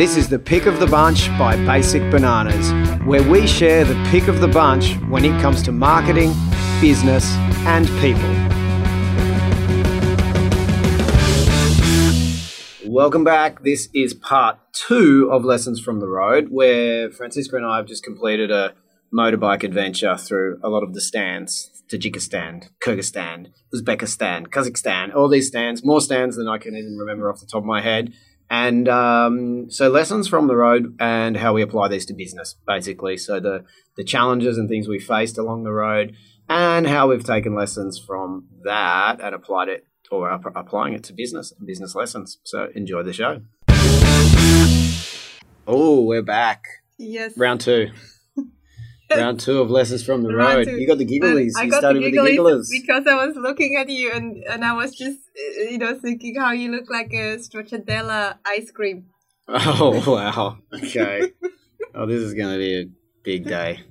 This is the pick of the bunch by Basic Bananas, where we share the pick of the bunch when it comes to marketing, business, and people. Welcome back. This is part two of Lessons from the Road, where Francisca and I have just completed a motorbike adventure through a lot of the stands Tajikistan, Kyrgyzstan, Uzbekistan, Kazakhstan, all these stands, more stands than I can even remember off the top of my head. And um, so lessons from the road and how we apply these to business, basically. So the the challenges and things we faced along the road, and how we've taken lessons from that and applied it or ap- applying it to business and business lessons. So enjoy the show. Oh, we're back. Yes. Round two. Round two of lessons from the road. two. You got the gigglies. I you got started the with the gigglers. because I was looking at you and, and I was just you know thinking how you look like a stracciatella ice cream. Oh wow. Okay. oh, this is going to be a big day.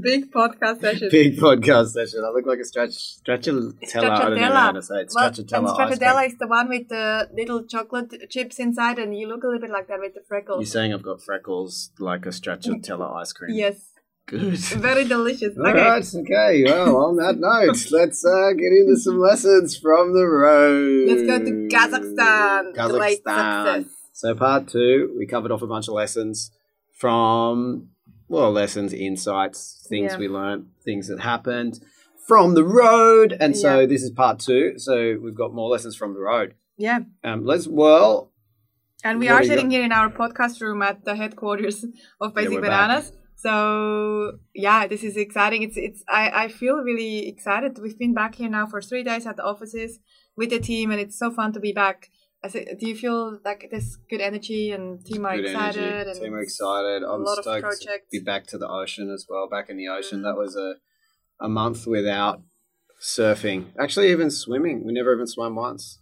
Big podcast session. big podcast session. I look like a stretch stracciatella. I don't know how to say it. Well, and Stracciatella. ice stracciatella is the one with the little chocolate chips inside, and you look a little bit like that with the freckles. You're saying I've got freckles like a stracciatella ice cream. Yes, Good. very delicious. All okay, right. Okay. Well, on that note, let's uh, get into some lessons from the road. let's go to Kazakhstan. Kazakhstan. So part two, we covered off a bunch of lessons from well, lessons, insights, things Yeah. we learned, things that happened from the road, and so Yeah. this is part two. So we've got more lessons from the road. Yeah, Um, let's well, and we are sitting got? here in our podcast room at the headquarters of Basic back. Bananas. So yeah, this is exciting. It's it's I, I feel really excited. We've been back here now for three days at the offices with the team, and it's so fun to be back. I say, do you feel like there's good energy and team are excited? energy. And Team are excited. I'm stoked to be back to the ocean as well. Back in the ocean. Mhm. That was a a month without surfing. Actually, even swimming. We never even swam once.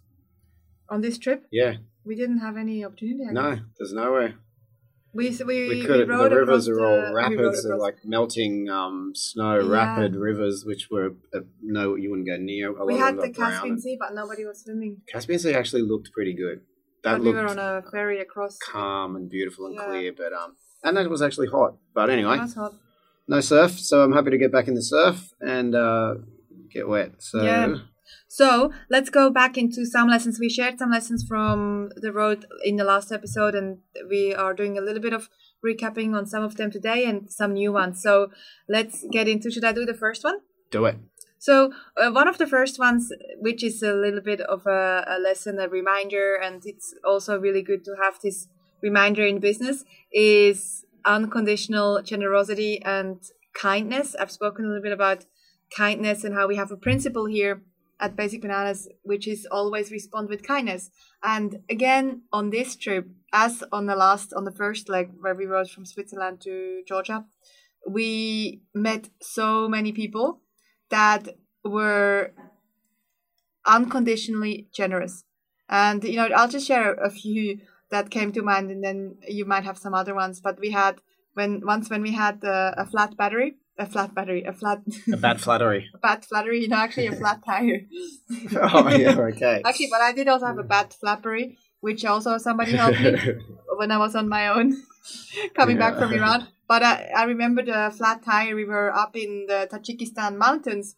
on this trip, Yeah. we didn't have any opportunity. I No, guess. there's nowhere. We we we we, could. rode the rivers are all we rapids, they're like melting um, snow, Yeah. rapid rivers, which were uh, no, you wouldn't go near. A lot we of had the Caspian Sea, but nobody was swimming. Caspian Sea actually looked pretty good. That But we were on a ferry across. calm and beautiful and Yeah. clear, but um, and that was actually hot. But anyway, It was hot. no surf, so I'm happy to get back in the surf and uh, get wet. So Yeah. So let's go back into some lessons. We shared some lessons from the road in the last episode, and we are doing a little bit of recapping on some of them today and some new ones. So let's get into. Should I do the first one? do it. So uh, one of the first ones, which is a little bit of a, a lesson, a reminder, and it's also really good to have this reminder in business, is unconditional generosity and kindness. I've spoken a little bit about kindness and how we have a principle here at Basic Bananas, which is always respond with kindness. And again, on this trip, as on the last, on the first leg where we rode from Switzerland to Georgia, we met so many people that were unconditionally generous. And you know, I'll just share a few that came to mind, and then you might have some other ones. But we had when once when we had uh, a flat battery, a flat battery, a flat A bad flattery. a bad flattery, you know, actually a flat tire. oh yeah, okay. Actually, but I did also have a bad flappery, which also somebody helped me when I was on my own coming back from Iran. But I, I remember the flat tire. We were up in the Tajikistan mountains.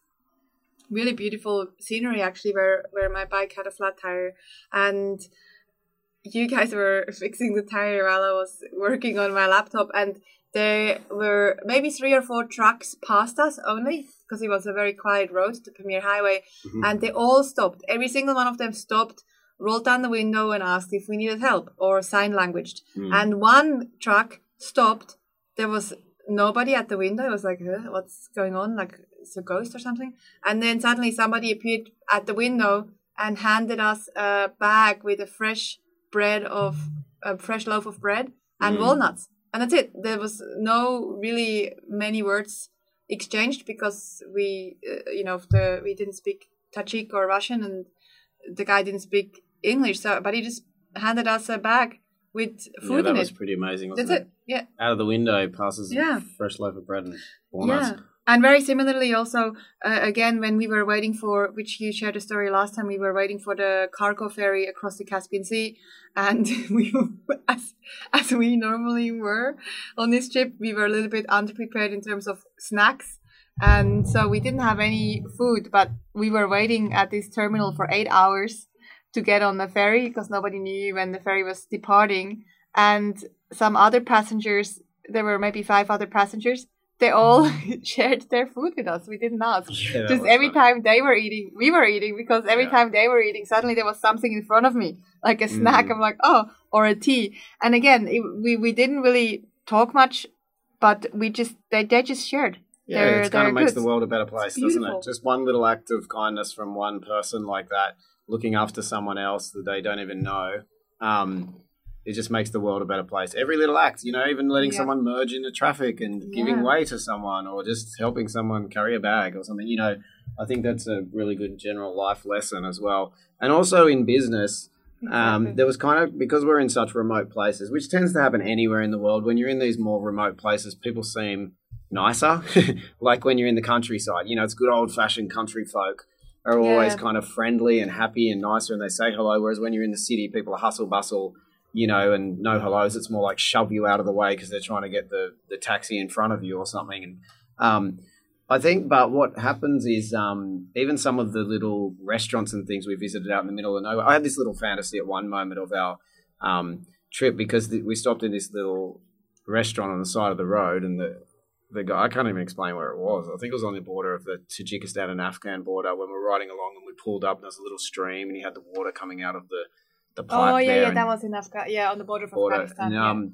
Really beautiful scenery, actually, where, where my bike had a flat tire. And you guys were fixing the tire while I was working on my laptop. And there were maybe three or four trucks past us only because it was a very quiet road, the Pamir Highway. Mhm. And they all stopped. Every single one of them stopped, rolled down the window, and asked if we needed help or sign language. Mm. And one truck stopped. There was nobody at the window. It was like, huh, what's going on? Like it's a ghost or something. And then suddenly somebody appeared at the window and handed us a bag with a fresh bread of a fresh loaf of bread and Mm. walnuts. And that's it. There was no really many words exchanged because we, uh, you know, the we didn't speak Tajik or Russian, and the guy didn't speak English. So, but he just handed us a bag with food yeah, that in was it. pretty amazing. Wasn't That's it? it. Yeah. Out of the window passes Yeah. a fresh loaf of bread and walnuts. Yeah. And very similarly, also uh, again, when we were waiting for, which you shared a story last time, we were waiting for the cargo ferry across the Caspian Sea, and we, as as we normally were on this trip, we were a little bit underprepared in terms of snacks, and so we didn't have any food. But we were waiting at this terminal for eight hours to get on the ferry because nobody knew when the ferry was departing, and some other passengers. There were maybe five other passengers they all shared their food with us. We didn't ask. Yeah, Just every time they were eating, we were eating because every Yeah. time they were eating, suddenly there was something in front of me, like a snack. Mm. I'm like, oh, or a tea. And again, it, we we didn't really talk much, but we just they they just shared. Yeah, it kind of makes good. the world a better place, doesn't it? Just one little act of kindness from one person like that, looking after someone else that they don't even know. Um, it just makes the world a better place. Every little act, you know, even letting Yeah. someone merge into traffic and giving way to someone or just helping someone carry a bag or something, you know, I think that's a really good general life lesson as well. And also in business, um, Exactly. there was kind of because we're in such remote places, which tends to happen anywhere in the world. When you're in these more remote places, people seem nicer. like when you're in the countryside, you know, it's good old fashioned country folk are always Yeah. kind of friendly and happy and nicer, and they say hello. Whereas when you're in the city, people are hustle bustle, you know, and no hellos. It's more like shove you out of the way because they're trying to get the the taxi in front of you or something. And um, I think, but what happens is um, even some of the little restaurants and things we visited out in the middle of nowhere. I had this little fantasy at one moment of our um, trip because th- we stopped in this little restaurant on the side of the road, and the the guy I can't even explain where it was. I think it was on the border of the Tajikistan and Afghan border when we were riding along, and we pulled up, and there was a little stream, and he had the water coming out of the the Oh yeah, yeah, that was in Afghanistan. Yeah, on the border of border. Afghanistan. And, yeah. um,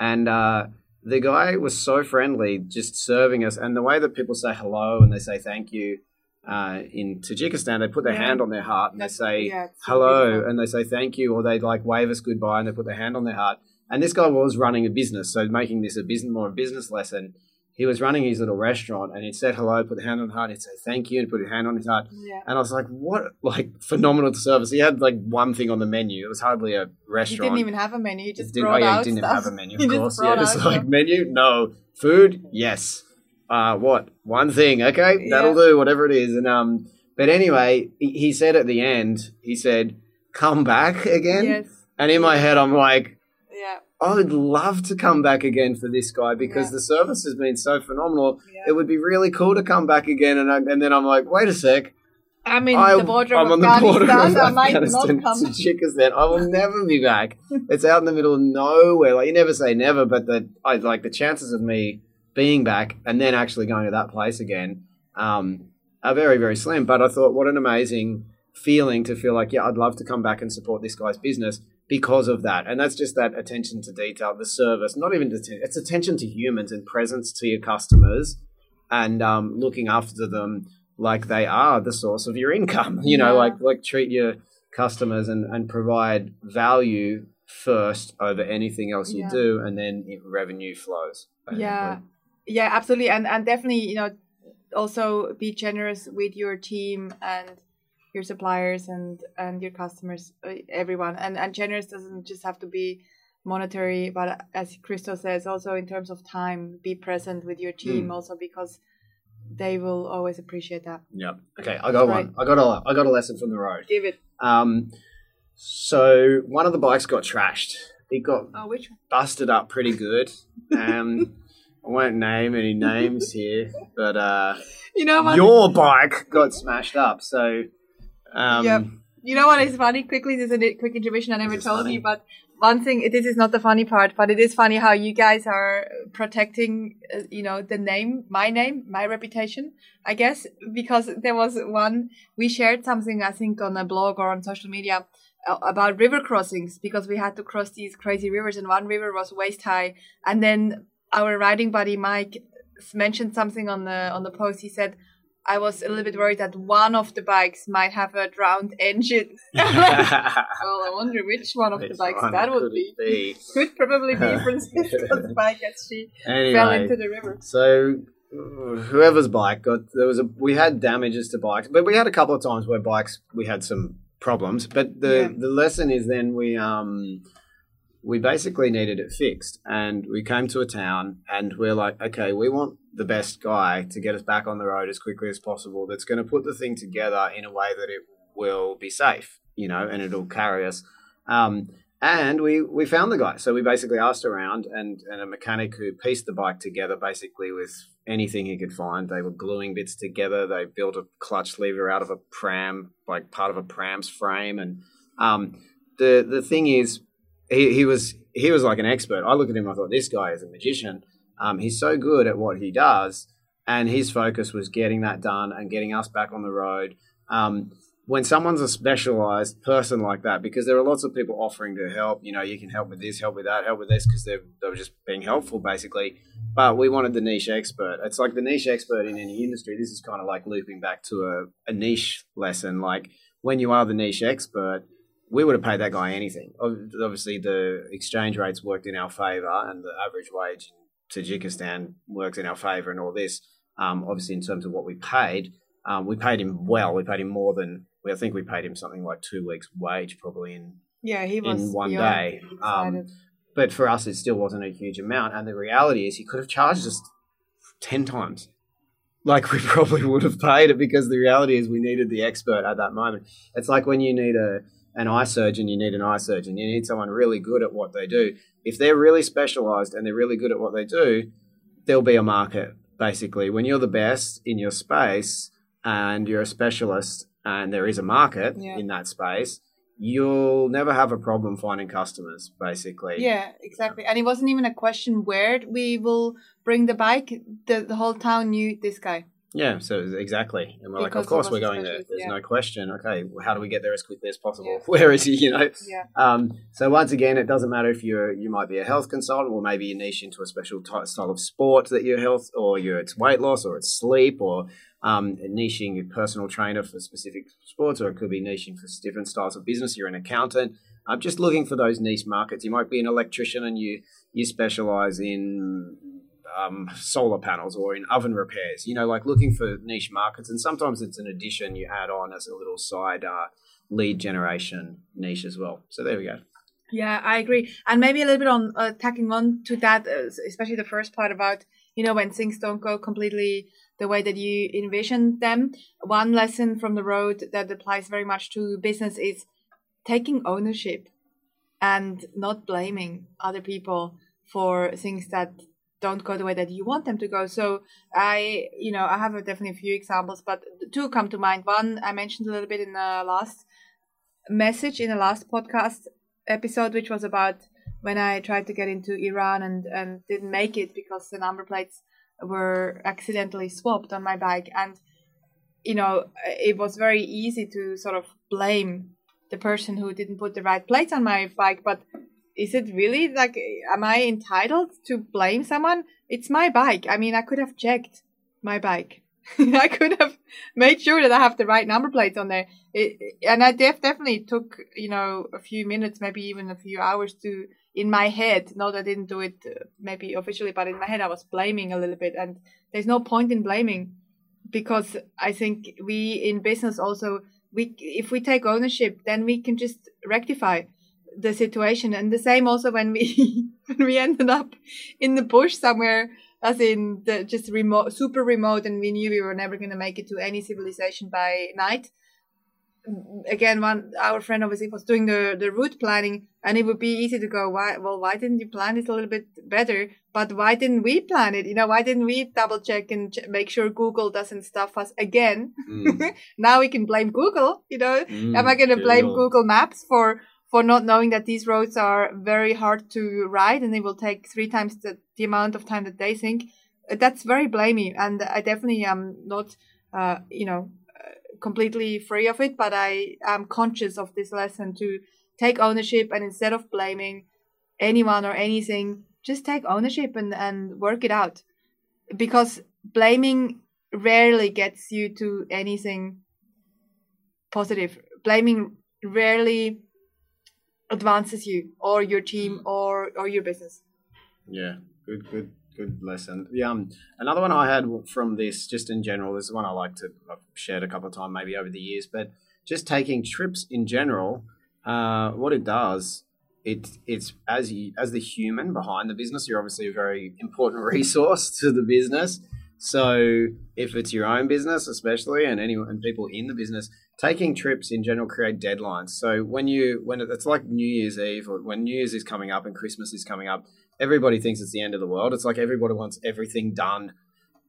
and uh, the guy was so friendly, just serving us. And the way that people say hello and they say thank you uh, in Tajikistan, they put their Yeah. hand on their heart and That's- they say yeah, hello and they say thank you, or they like wave us goodbye and they put their hand on their heart. And this guy was running a business, so making this a business more a business lesson. He was running his little restaurant and he said hello, put a hand on the heart, he'd say thank you, and put his hand on his heart. Yeah. And I was like, what like phenomenal service. He had like one thing on the menu. It was hardly a restaurant. He didn't even have a menu. He just Didn't- brought oh, yeah, out he didn't stuff. have a menu, He of just course. Yeah, just like menu, no food, yes. Uh, what one thing? Okay, that'll do. Whatever it is, and um. But anyway, he, he said at the end, he said, "Come back again." Yes. And in my head, I'm like. I would love to come back again for this guy because Yeah. the service has been so phenomenal. Yeah. It would be really cool to come back again. And I, and then I'm like, wait a sec. I'm in I, the border of I'm on the border of Afghanistan. I might Afghanistan not come. to Tajikistan. I will never be back. It's out in the middle of nowhere. Like you never say never, but the I like the chances of me being back and then actually going to that place again um, are very very slim. But I thought, what an amazing feeling to feel like, yeah, I'd love to come back and support this guy's business because of that. And that's just that attention to detail, the service, not even atten- it's attention to humans and presence to your customers and um, looking after them like they are the source of your income. You know, Yeah. like like treat your customers and, and provide value first over anything else you Yeah. do, and then it, revenue flows. Yeah, yeah, absolutely, and and definitely, you know, also be generous with your team and your suppliers and and your customers, uh, everyone, and and generous doesn't just have to be monetary, but as Christo says, also in terms of time, be present with your team, Mm. also because they will always appreciate that. Yeah. Okay, I got Right. one. I got a I got a lesson from the road. Give it. Um, so one of the bikes got trashed. It got Oh, busted up pretty good. Um, I won't name any names here, but uh, You know what? your bike got smashed up. So, um, Yep. You know what is funny? Quickly, this is a quick intermission. I never told funny. you, but one thing. This is not the funny part, but it is funny how you guys are protecting, uh, you know, the name, my name, my reputation. I guess because there was one we shared something I think on a blog or on social media uh, about river crossings because we had to cross these crazy rivers, and one river was waist high, and then our riding buddy Mike mentioned something on the on the post. He said. I was a little bit worried that one of the bikes might have a drowned engine. well, I wonder which one of the bikes that would could be. be? Could probably be Francisca's bike as she fell into the river. so whoever's bike got there was a we had damages to bikes, but we had a couple of times where bikes we had some problems. But the Yeah. the lesson is then we um we basically needed it fixed, and we came to a town, and we're like, okay, we want the best guy to get us back on the road as quickly as possible. That's going to put the thing together in a way that it will be safe, you know, and it'll carry us. Um, and we, we found the guy. So we basically asked around, and, and a mechanic who pieced the bike together basically with anything he could find. They were gluing bits together. They built a clutch lever out of a pram, like part of a pram's frame. And um, the the thing is, he, he was he was like an expert. I looked at him, I thought this guy is a magician. Um, he's so good at what he does, and his focus was getting that done and getting us back on the road. Um, when someone's a specialized person like that, because there are lots of people offering to help, you know, you can help with this, help with that, help with this, because they're, they're just being helpful, basically. But we wanted the niche expert. It's like the niche expert in any industry. This is kind of like looping back to a, a niche lesson. Like when you are the niche expert, we would have paid that guy anything. Obviously, the exchange rates worked in our favor, and the average wage Tajikistan works in our favor, and all this. Um, obviously, in terms of what we paid, um, we paid him well. We paid him more than I think we paid him something like two weeks' wage, probably in yeah he was in one day. Um, but for us, it still wasn't a huge amount. And the reality is, he could have charged us ten times. Like we probably would have paid it because the reality is we needed the expert at that moment. It's like when you need a an eye surgeon, you need an eye surgeon. You need someone really good at what they do. If they're really specialized and they're really good at what they do, there'll be a market. Basically, when you're the best in your space and you're a specialist and there is a market yeah. in that space, you'll never have a problem finding customers, basically. Yeah, exactly. And it wasn't even a question where we will bring the bike. The, the whole town knew this guy. Yeah, so exactly. And we're because like, of course we're going there. There's yeah. no question. Okay, how do we get there as quickly as possible? Yeah. Where is he? You know. Yeah. Um, so once again, it doesn't matter if you're you might be a health consultant, or maybe you niche into a special type, style of sport that your health, or your it's weight loss, or it's sleep, or um, niching a personal trainer for specific sports, or it could be niching for different styles of business. You're an accountant. I'm just looking for those niche markets. You might be an electrician and you you specialize in um, solar panels or in oven repairs. You know, like looking for niche markets, and sometimes it's an addition you add on as a little side uh, lead generation niche as well. So there we go. Yeah, I agree, and maybe a little bit on uh, tacking on to that, uh, especially the first part about you know when things don't go completely the way that you envision them. One lesson from the road that applies very much to business is taking ownership and not blaming other people for things that don't go the way that you want them to go. So I, you know, I have definitely a few examples, but two come to mind. One I mentioned a little bit in the last message in the last podcast episode, which was about when I tried to get into Iran and and didn't make it because the number plates were accidentally swapped on my bike and you know it was very easy to sort of blame the person who didn't put the right plates on my bike but is it really like am i entitled to blame someone? It's my bike. I mean i could have checked my bike. I could have made sure that i have the right number plates on there. It, and i def- definitely took you know a few minutes maybe even a few hours to in my head, not I didn't do it uh, maybe officially, but in my head I was blaming a little bit. And there's no point in blaming because I think we in business also we if we take ownership, then we can just rectify the situation. And the same also when we when we ended up in the bush somewhere, as in the just remote, super remote, and we knew we were never going to make it to any civilization by night. Again one our friend obviously was doing the the route planning and it would be easy to go why well why didn't you plan it a little bit better? But why didn't we plan it? You know why didn't we double check and ch- make sure google doesn't stuff us again? Mm. now we can blame google you know? Mm, am i going to blame google maps for for not knowing that these roads are very hard to ride and they will take three times the, the amount of time that they think that's very blamey and i definitely am not uh, you know completely free of it, but I am conscious of this lesson to take ownership and instead of blaming anyone or anything, just take ownership and, and work it out. Because blaming rarely gets you to anything positive. Blaming rarely advances you or your team or or your business. Yeah, good, good good lesson. yeah um, another one I had from this, just in general, this is one I like to I've shared a couple of times, maybe over the years, but just taking trips in general. Uh, what it does, it it's as you as the human behind the business, you're obviously a very important resource to the business. So if it's your own business, especially, and anyone and people in the business, taking trips in general create deadlines. So when you when it's like New Year's Eve or when New Year's is coming up and Christmas is coming up, everybody thinks it's the end of the world. It's like everybody wants everything done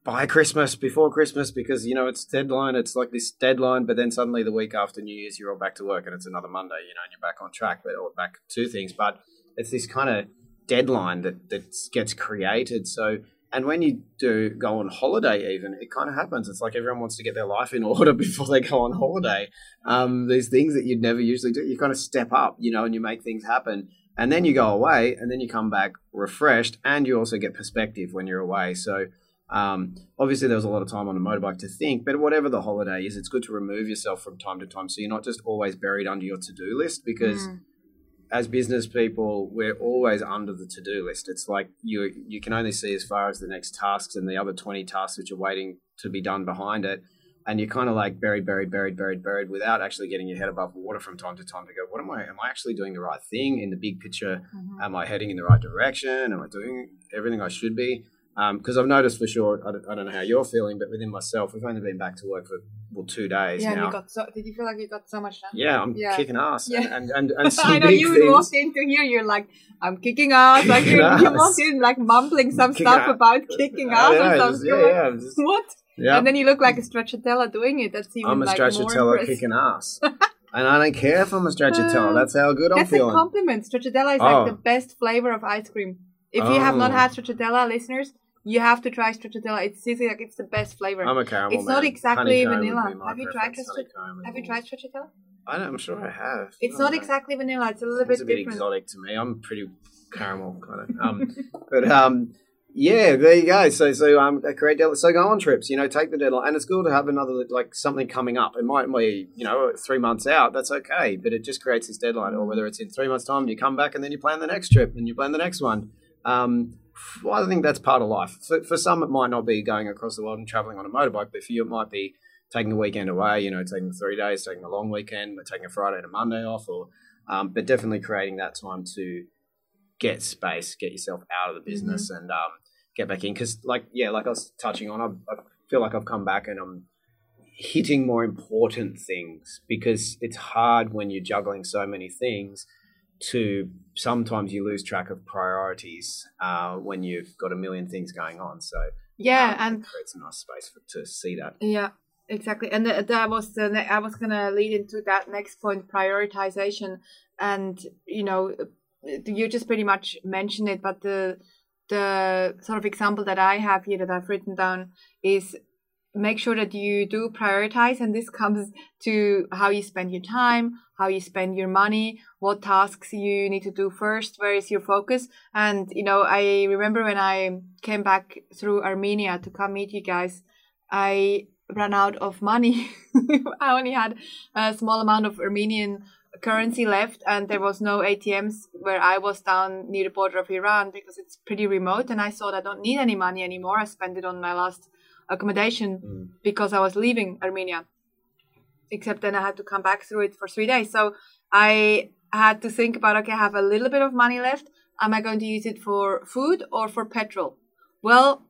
by Christmas, before Christmas, because you know it's deadline. It's like this deadline, but then suddenly the week after New Year's, you're all back to work and it's another Monday. You know, and you're back on track, but or back to things. But it's this kind of deadline that that gets created. So and when you do go on holiday, even it kind of happens. It's like everyone wants to get their life in order before they go on holiday. Um, there's things that you'd never usually do. You kind of step up, you know, and you make things happen. And then you go away, and then you come back refreshed, and you also get perspective when you're away. So um, obviously, there was a lot of time on a motorbike to think, but whatever the holiday is, it's good to remove yourself from time to time so you're not just always buried under your to do list because. Mm as business people, we're always under the to do list. It's like you you can only see as far as the next tasks and the other twenty tasks which are waiting to be done behind it, and you're kind of like buried, buried, buried, buried, buried, without actually getting your head above water from time to time to go, what am I? Am I actually doing the right thing in the big picture? Mm-hmm. Am I heading in the right direction? Am I doing everything I should be? Because um, I've noticed for sure, I don't, I don't, know how you're feeling, but within myself, we've only been back to work for well two days yeah, now. you got so. Did you feel like you got so much done? Yeah, I'm yeah. kicking ass. Yeah. and and and, some I know you things. walked into here, you're like, I'm kicking ass. Kicking like you, you walked in like mumbling some kicking stuff ass. about kicking ass yeah, or something. Yeah, yeah, just, what? Yeah. And then you look like a stracciatella doing it. That's even I'm a like stracciatella kicking ass. and I don't care if I'm a stracciatella. Uh, That's how good I'm That's feeling. That's a compliment. Stracciatella is oh. like the best flavor of ice cream. If oh. you have not oh. had stracciatella, listeners, you have to try stracciatella. It's seriously like it's the best flavor. I'm a caramel It's man. not exactly Honeycomb vanilla. Have you tried stracciatella? Have you tried stracciatella? I am sure I have. It's not know. exactly vanilla. It's a little it's bit. a bit different. exotic to me. I'm pretty caramel kind of. Um, but um, yeah, there you go. So so um, a great deal. So go on trips. You know, take the deadline, and it's good to have another like something coming up. It might be you know three months out. That's okay, but it just creates this deadline. Or whether it's in three months' time, you come back and then you plan the next trip, and you plan the next one. Um, well, I think that's part of life. For, for some, it might not be going across the world and traveling on a motorbike, but for you, it might be taking a weekend away. You know, taking three days, taking a long weekend, but taking a Friday and a Monday off, or um, but definitely creating that time to get space, get yourself out of the business, mm-hmm. and um, get back in. Because, like, yeah, like I was touching on, I, I feel like I've come back and I'm hitting more important things because it's hard when you're juggling so many things to sometimes you lose track of priorities uh, when you've got a million things going on. So yeah, um, and it creates a nice space for, to see that. Yeah, exactly. And that was the ne- I was gonna lead into that next point, prioritization, and you know, you just pretty much mentioned it, but the the sort of example that I have here that I've written down is make sure that you do prioritize and this comes to how you spend your time how you spend your money what tasks you need to do first where is your focus. And you know i remember when i came back through armenia to come meet you guys i ran out of money. I only had a small amount of armenian currency left and there was no atms where i was down near the border of iran because it's pretty remote and i thought i don't need any money anymore. I spent it on my last accommodation mm. because I was leaving Armenia. Except then I had to come back through it for three days. So I had to think about okay, I have a little bit of money left. Am I going to use it for food or for petrol? Well,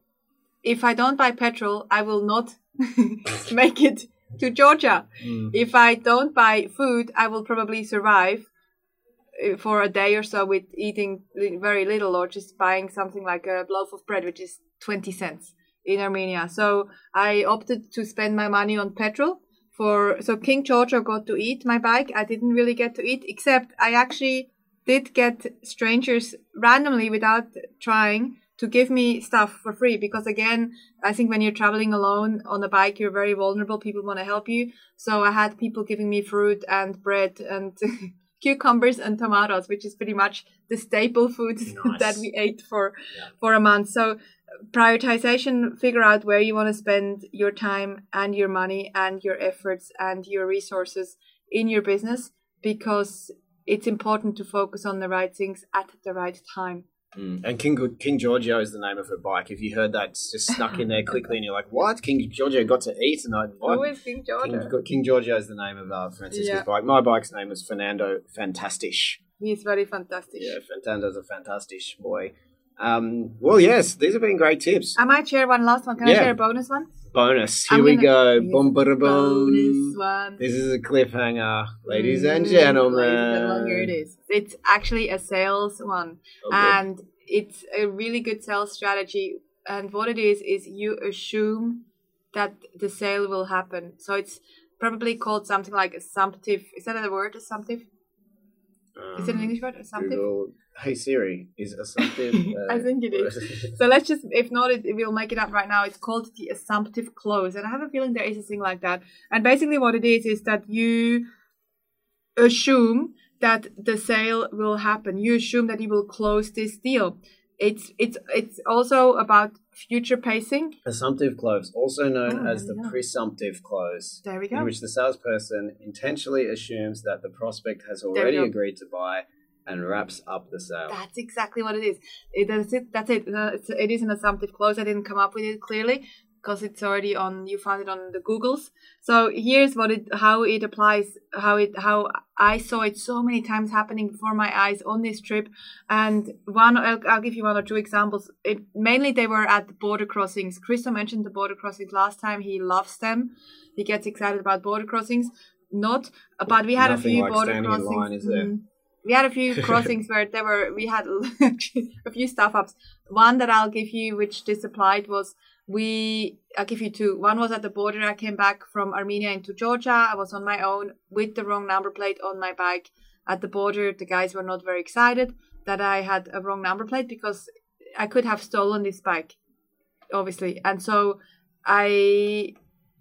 if I don't buy petrol, I will not make it to Georgia. Mm. If I don't buy food, I will probably survive uh, for a day or so with eating very little or just buying something like a loaf of bread, which is 20 cents in Armenia. So I opted to spend my money on petrol for so King Giorgio got to eat my bike. I didn't really get to eat, except I actually did get strangers randomly without trying to give me stuff for free because again i think when you're traveling alone on a bike you're very vulnerable people want to help you so i had people giving me fruit and bread and cucumbers and tomatoes which is pretty much the staple food nice. that we ate for yeah. for a month so prioritization figure out where you want to spend your time and your money and your efforts and your resources in your business because it's important to focus on the right things at the right time. Mm. and king king giorgio is the name of her bike. If you heard that just snuck in there quickly and you're like what? King giorgio got to eat and i what? who is king giorgio? King, king giorgio is the name of uh, francisca's yeah. bike. My bike's name is fernando fantastisch. He's very fantastic yeah fernando's a fantastic boy Um, well, yes, these have been great tips. I might share one last one. Can I share a bonus one? Bonus. Here I'm we go. Boom, a bada, Bonus boom. one. This is a cliffhanger, ladies and Mm, gentlemen. ladies and longer it is. It's actually a sales one. Okay. and it's a really good sales strategy and what it is is you assume that the sale will happen so it's probably called something like assumptive is that a word assumptive is it an Um, english word? Assumptive Google, hey Siri, is assumptive? I think it is. so let's just if not it we'll make it up right now. It's called the assumptive close and i have a feeling there is a thing like that. And basically what it is is that you assume that the sale will happen. You assume that you will close this deal. It's it's it's also about future pacing Assumptive close, also known Oh, as the presumptive close, there we go. in which the salesperson intentionally assumes that the prospect has already agreed to buy and wraps up the sale. That's exactly what it is. It, that's it. That's it. It is an assumptive close. I didn't come up with it clearly because it's already on. You found it on the Googles. So here's what it, how it applies, how it, how I saw it so many times happening before my eyes on this trip. And one, I'll, I'll give you one or two examples. It mainly they were at the border crossings. Christo mentioned the border crossings last time. He loves them. He gets excited about border crossings. Not, but we had a few like border crossings. line, is there? Mm. we had a few crossings where there were we had a few stuff ups. One that I'll give you, which this applied, was we. I'll give you two. One was at the border. I came back from Armenia into Georgia. I was on my own with the wrong number plate on my bike at the border. The guys were not very excited that I had a wrong number plate because I could have stolen this bike, obviously, and so I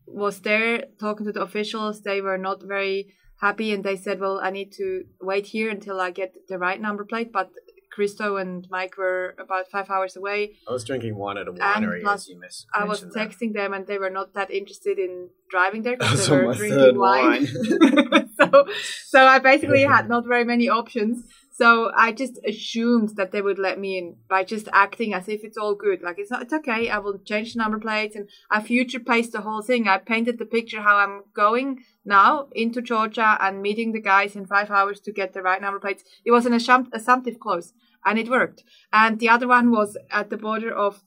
was there talking to the officials. They were not very happy and they said, Well, I need to wait here until I get the right number plate. But Christo and Mike were about five hours away. I was drinking wine at a winery plus, miss. I was mentioned that. texting them and they were not that interested in driving there because they were drinking third wine. so, so I basically had not very many options. So I just assumed that they would let me in by just acting as if it's all good. Like it's not, it's okay. I will change the number plates and I future paced the whole thing. I painted the picture how I'm going now into Georgia and meeting the guys in five hours to get the right number plates. It was an assump- assumptive close and it worked. And the other one was at the border of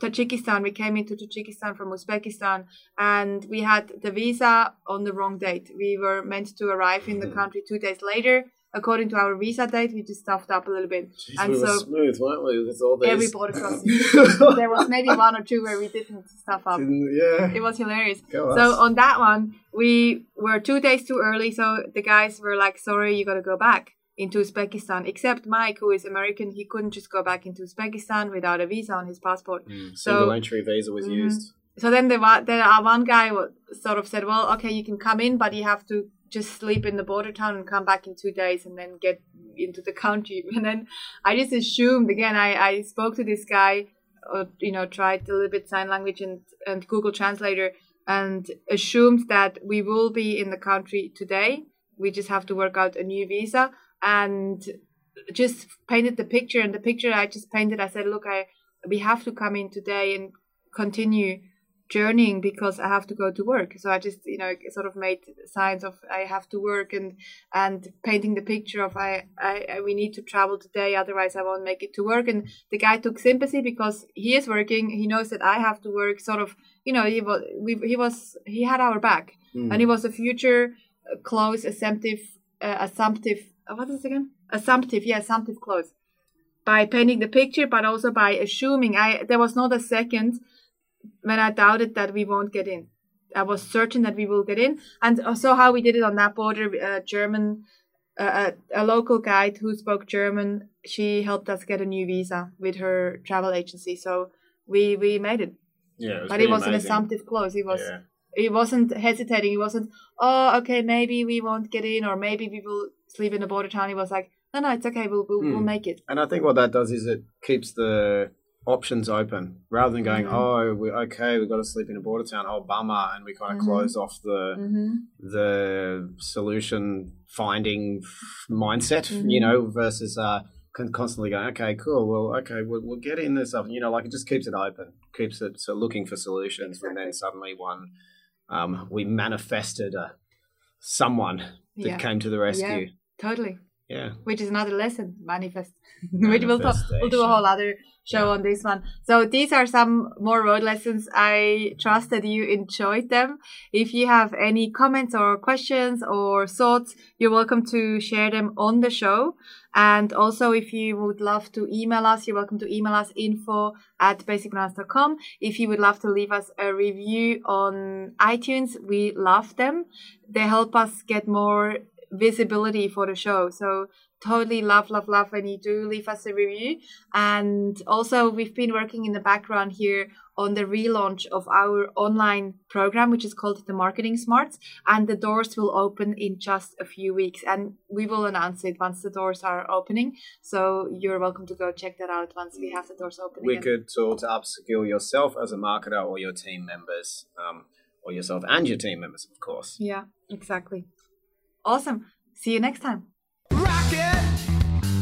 Tajikistan. We came into Tajikistan from Uzbekistan and we had the visa on the wrong date. We were meant to arrive in the Mhm. country two days later. According to our visa date, we just stuffed up a little bit. Jeez, And we were so- smooth, weren't we? With all these. Every border crossing. there was maybe one or two where we didn't stuff up. Didn't- yeah. It was hilarious. Go So us. on that one, we were two days too early. So the guys were like, "Sorry, you got to go back into Uzbekistan." Except Mike, who is American, he couldn't just go back into Uzbekistan without a visa on his passport. Mm, so- Single entry visa was Mhm. used. So then there, one, the uh, one guy sort of said, "Well, okay, you can come in, but you have to just sleep in the border town and come back in two days, and then get into the country." And then I just assumed again. I I spoke to this guy, or you know, tried a little bit sign language and and Google Translator, and assumed that we will be in the country today. We just have to work out a new visa and just painted the picture. And the picture I just painted, I said, "Look, I we have to come in today and continue." journeying because I have to go to work. So I just, you know, sort of made signs of I have to work and and painting the picture of I, I, I we need to travel today, otherwise I won't make it to work. And the guy took sympathy because he is working. He knows that I have to work. Sort of, you know, he was we, he was he had our back, Mm. and he was a future uh, close assumptive uh, assumptive. Uh, what is it again? Assumptive, yeah, assumptive close. By painting the picture, but also by assuming I there was not a second when I doubted that we won't get in. I was certain that we will get in. And so how we did it on that border, uh, German, uh, a, a local guide who spoke German, she helped us get a new visa with her travel agency. So we we made it. yeah, it but it was an assumptive close. It was Yeah. he wasn't hesitating. He wasn't, oh, okay, maybe we won't get in, or maybe we will sleep in a border town. He was like, no, no, it's okay. We'll we'll, we'll Hmm. make it. And I think what that does is it keeps the options open rather than going, Mhm. oh, we, okay, we've got to sleep in a border town, oh, bummer, and we kind of Mhm. close off the Mm-hmm. the solution finding mindset, you know, versus uh, constantly going, okay, cool, well, okay, we'll, we'll get in this stuff, you know, like it just keeps it open, keeps it so looking for solutions, and then suddenly one, um, we manifested a someone that Yeah. came to the rescue. Totally. Yeah. which is another lesson. Manifest. Which we'll talk we'll do a whole other show on this one. So these are some more road lessons. I trust that you enjoyed them. If you have any comments or questions or thoughts you're welcome to share them on the show. And also if you would love to email us you're welcome to email us info at basicbananas.com if you would love to leave us a review on itunes we love them. They help us get more visibility for the show. So totally love, love, love when you do leave us a review. And also we've been working in the background here on the relaunch of our online program, which is called the Marketing Smarts. And the doors will open in just a few weeks. And we will announce it once the doors are opening. So you're welcome to go check that out once we have the doors open. Wicked tool to upskill yourself as a marketer or your team members. Um, or yourself and your team members, of course. Yeah, exactly. Awesome. See you next time.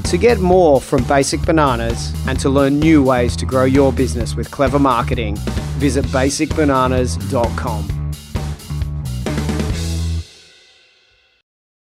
To get more from Basic Bananas and to learn new ways to grow your business with clever marketing, visit basicbananas.com.